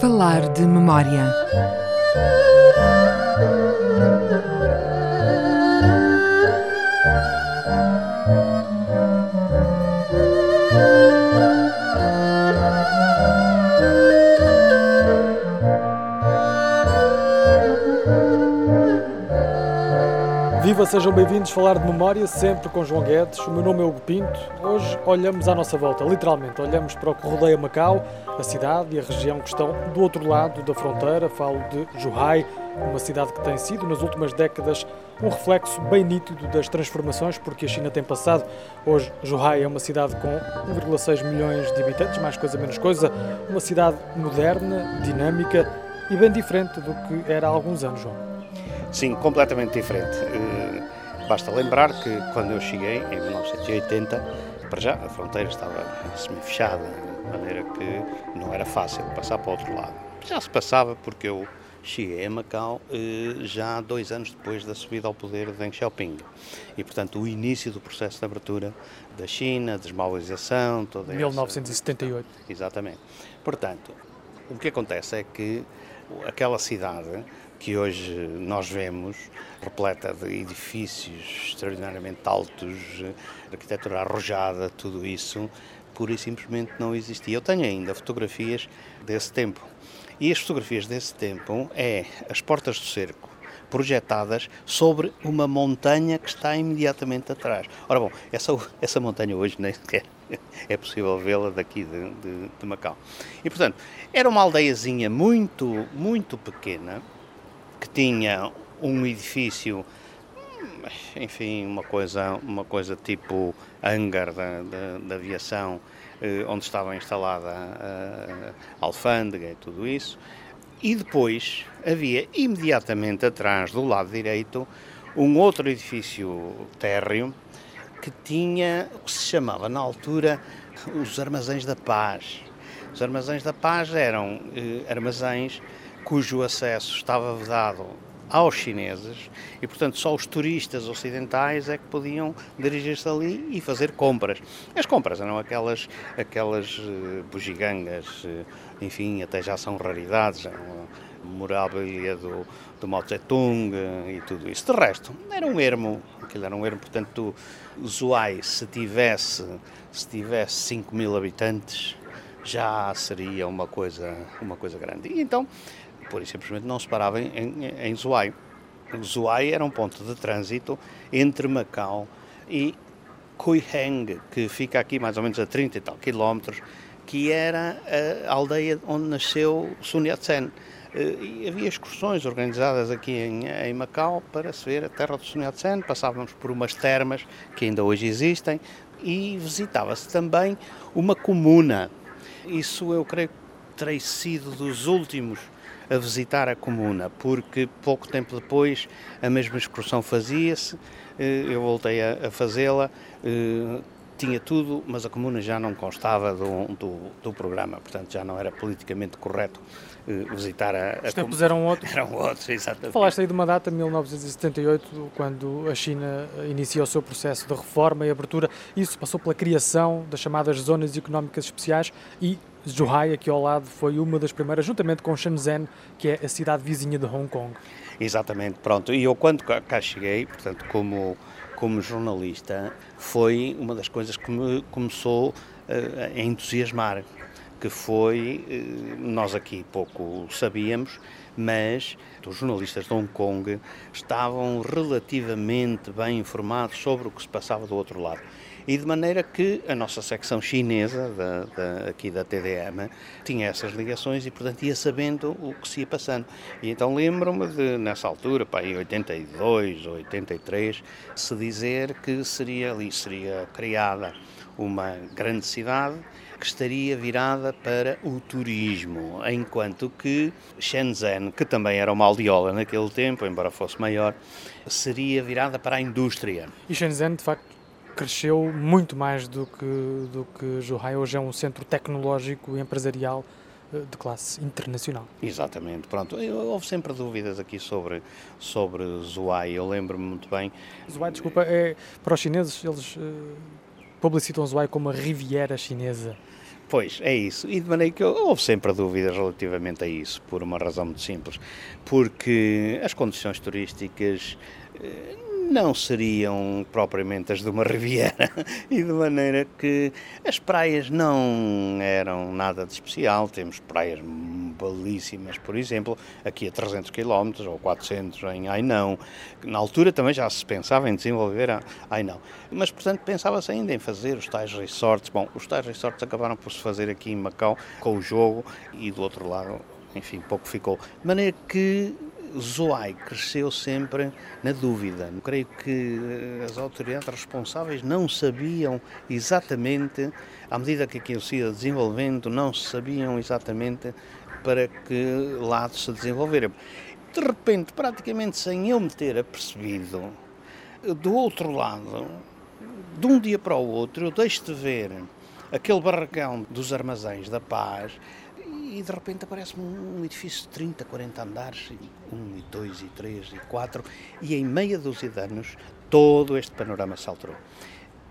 Falar de memória. Viva, sejam bem-vindos a falar de memória, sempre com João Guedes. O meu nome é Hugo Pinto. Hoje olhamos à nossa volta, literalmente. Olhamos para o que rodeia Macau, a cidade e a região que estão do outro lado da fronteira. Falo de Zhuhai, uma cidade que tem sido, nas últimas décadas, um reflexo bem nítido das transformações, porque a China tem passado. Hoje, Zhuhai é uma cidade com 1,6 milhões de habitantes, mais coisa menos coisa. Uma cidade moderna, dinâmica e bem diferente do que era há alguns anos, João. Sim, completamente diferente. Basta lembrar que quando eu cheguei, em 1980, para já a fronteira estava semi-fechada, de maneira que não era fácil passar para o outro lado. Já se passava porque eu cheguei a Macau uh, já dois anos depois da subida ao poder de Deng Xiaoping. E, portanto, o início do processo de abertura da China, desmaualização, toda 1978. Essa... Exatamente. Portanto, o que acontece é que aquela cidade que hoje nós vemos, repleta de edifícios extraordinariamente altos, arquitetura arrojada, tudo isso, pura e simplesmente não existia. Eu tenho ainda fotografias desse tempo. E as fotografias desse tempo é as portas do cerco projetadas sobre uma montanha que está imediatamente atrás. Ora bom, essa, essa montanha hoje nem sequer é possível vê-la daqui de, de, de Macau. E portanto, era uma aldeiazinha muito, muito pequena, que tinha um edifício, enfim, uma coisa, uma coisa tipo hangar da, da, da aviação, eh, onde estava instalada a, a alfândega e tudo isso. E depois havia imediatamente atrás, do lado direito, um outro edifício térreo que tinha o que se chamava na altura os Armazéns da Paz. Os Armazéns da Paz eram eh, armazéns cujo acesso estava vedado aos chineses e, portanto, só os turistas ocidentais é que podiam dirigir-se ali e fazer compras. As compras eram aquelas, aquelas uh, bugigangas, uh, enfim, até já são raridades, eram memorabilia do, do Mao Tse-tung uh, e tudo isso. De resto, era um ermo, aquilo era um ermo, portanto, Zuai, se tivesse, se tivesse 5 mil habitantes, já seria uma coisa, uma coisa grande. E então, por e simplesmente não se parava em, em, em Zuai. Zuai era um ponto de trânsito entre Macau e Cuiheng, que fica aqui mais ou menos a 30 e tal quilómetros, que era a aldeia onde nasceu Sun Yat-sen. Eh, e havia excursões organizadas aqui em, em, Macau para se ver a terra de Sun Yat-sen, passávamos por umas termas que ainda hoje existem e visitava-se também uma comuna. Isso eu creio que terei sido dos últimos a visitar a comuna, porque pouco tempo depois a mesma excursão fazia-se, eh, eu voltei a, fazê-la, eh, tinha tudo, mas a comuna já não constava do, do, do programa, portanto já não era politicamente correto eh, visitar a, a Os tempos eram outros. Eram outros, exatamente. Falaste aí de uma data, 1978, quando a China iniciou o seu processo de reforma e abertura. Isso passou pela criação das chamadas zonas económicas especiais e Zhuhai, aqui ao lado, foi uma das primeiras, juntamente com Shenzhen, que é a cidade vizinha de Hong Kong. Exatamente, pronto. E eu, quando cá cheguei, portanto, como, como jornalista, foi uma das coisas que me começou uh, a entusiasmar, que foi, uh, nós aqui pouco sabíamos, mas os jornalistas de Hong Kong estavam relativamente bem informados sobre o que se passava do outro lado e de maneira que a nossa secção chinesa, da, da, aqui da TDM, tinha essas ligações e, portanto, ia sabendo o que se ia passando. E então lembro-me de, nessa altura, pá, em 82 ou 83, se dizer que seria ali, seria criada uma grande cidade que estaria virada para o turismo, enquanto que Shenzhen, que também era uma aldeola naquele tempo, embora fosse maior, seria virada para a indústria. E Shenzhen, de facto, cresceu muito mais do que, do que Zhuhai. Hoje é um centro tecnológico e empresarial eh, de classe internacional. Exatamente, pronto. Houve sempre dúvidas aqui sobre, sobre Zhuhai, eu lembro-me muito bem. Zhuhai, desculpa, é, para os chineses, eles uh, publicitam Zhuhai como a Riviera Chinesa. Pois, é isso. E de maneira que houve sempre dúvidas relativamente a isso, por uma razão muito simples. Porque as condições turísticas eh, não seriam propriamente as de uma riviera e de maneira que as praias não eram nada de especial. Temos praias belíssimas, por exemplo, aqui a 300 km ou 400 em Ainão. Na altura também já se pensava em desenvolver a Ainão. Mas, portanto, pensava-se ainda em fazer os tais resorts. Bom, os tais resorts acabaram por se fazer aqui em Macau com o jogo e do outro lado, enfim, pouco ficou. De maneira que Zoai cresceu sempre na dúvida. Creio que eh, as autoridades responsáveis não sabiam exatamente, à medida que aquilo se ia desenvolvendo, não sabiam exatamente para que lado se desenvolver. De repente, praticamente sem eu me ter apercebido, do outro lado, de um dia para o outro, eu deixo de ver aquele barracão dos armazéns da paz e de repente aparece-me um edifício de 30, 40 andares, um, e dois, e três, e quatro, e em meia dúzia de anos todo este panorama se alterou.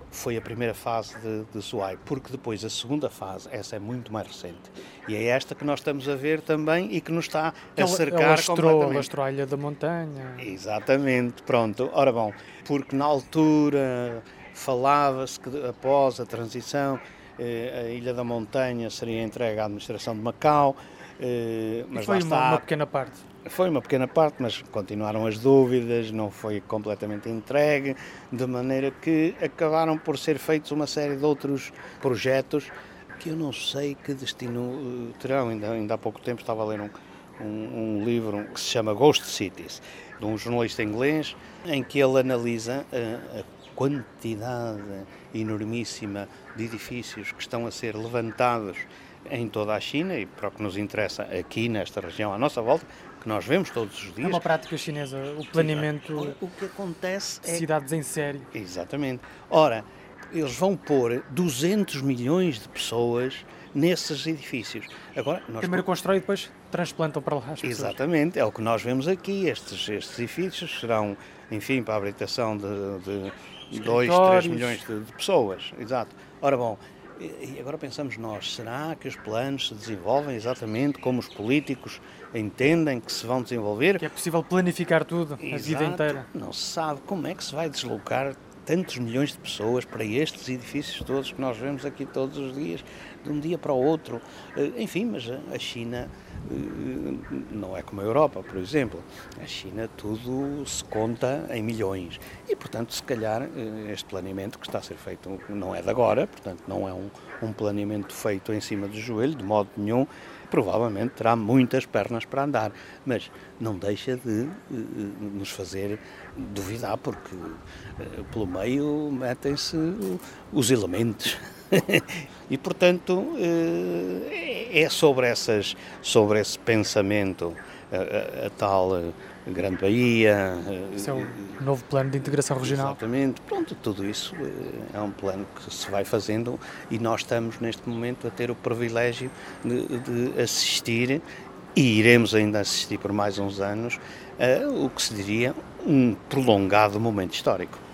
Foi a primeira fase de, de Zoai, porque depois a segunda fase, essa é muito mais recente, e é esta que nós estamos a ver também e que nos está a cercar ela lastrou, completamente. Lastrou a Ilha da Montanha. Exatamente, pronto. Ora bom, porque na altura falava-se que após a transição a Ilha da Montanha seria entregue à administração de Macau. Eh, mas foi uma, uma, pequena parte. Foi uma pequena parte, mas continuaram as dúvidas, não foi completamente entregue, de maneira que acabaram por ser feitos uma série de outros projetos que eu não sei que destino eh, terão. Ainda, ainda há pouco tempo estava a ler um, um, um livro que se chama Ghost Cities, de um jornalista inglês, em que ele analisa a, a quantidade enormíssima de edifícios que estão a ser levantados em toda a China e para o que nos interessa aqui nesta região à nossa volta, que nós vemos todos os dias. É uma prática chinesa, o planeamento o que acontece é... cidades em série. Exatamente. Ora, eles vão pôr 200 milhões de pessoas nesses edifícios. Agora, nós... Primeiro constroem e depois transplantam para lá as pessoas. Exatamente, é o que nós vemos aqui. Estes, estes edifícios serão, enfim, para a habitação de, de 2, 3 milhões de, de, pessoas. Exato. Ora bom, e agora pensamos nós, será que os planos se desenvolvem exatamente como os políticos entendem que se vão desenvolver? Que é possível planificar tudo, Exato. a vida inteira. Não se sabe como é que se vai deslocar tantos milhões de pessoas para estes edifícios todos que nós vemos aqui todos os dias, de um dia para o outro. Eh, enfim, mas a China eh, não é como a Europa, por exemplo. A China tudo se conta em milhões. E, portanto, se calhar eh, este planeamento que está a ser feito não é de agora, portanto, não é um, um planeamento feito em cima do joelho, de modo nenhum. Provavelmente terá muitas pernas para andar, mas não deixa de nos fazer duvidar, porque uh, pelo meio metem-se os elementos. e, portanto, eh, é sobre, essas, sobre esse pensamento, a, a, a tal eh, Grande Bahia. Eh, esse é o novo plano de integração regional. Exatamente. Pronto, tudo isso é um plano que se vai fazendo e nós estamos neste momento a ter o privilégio de, de assistir e iremos ainda assistir por mais uns anos a o que se diria um prolongado momento histórico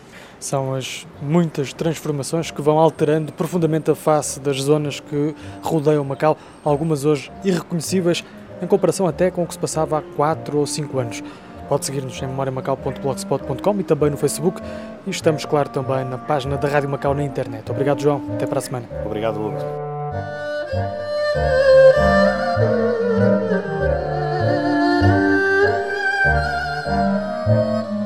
são as muitas transformações que vão alterando profundamente a face das zonas que rodeiam Macau, algumas hoje irreconhecíveis em comparação até com o que se passava há 4 ou 5 anos. Pode seguir-nos em memoriamacau.blogspot.com e também no Facebook e estamos, claro, também na página da Rádio Macau na internet. Obrigado, João. Até para a semana. Obrigado, Hugo. Thank you.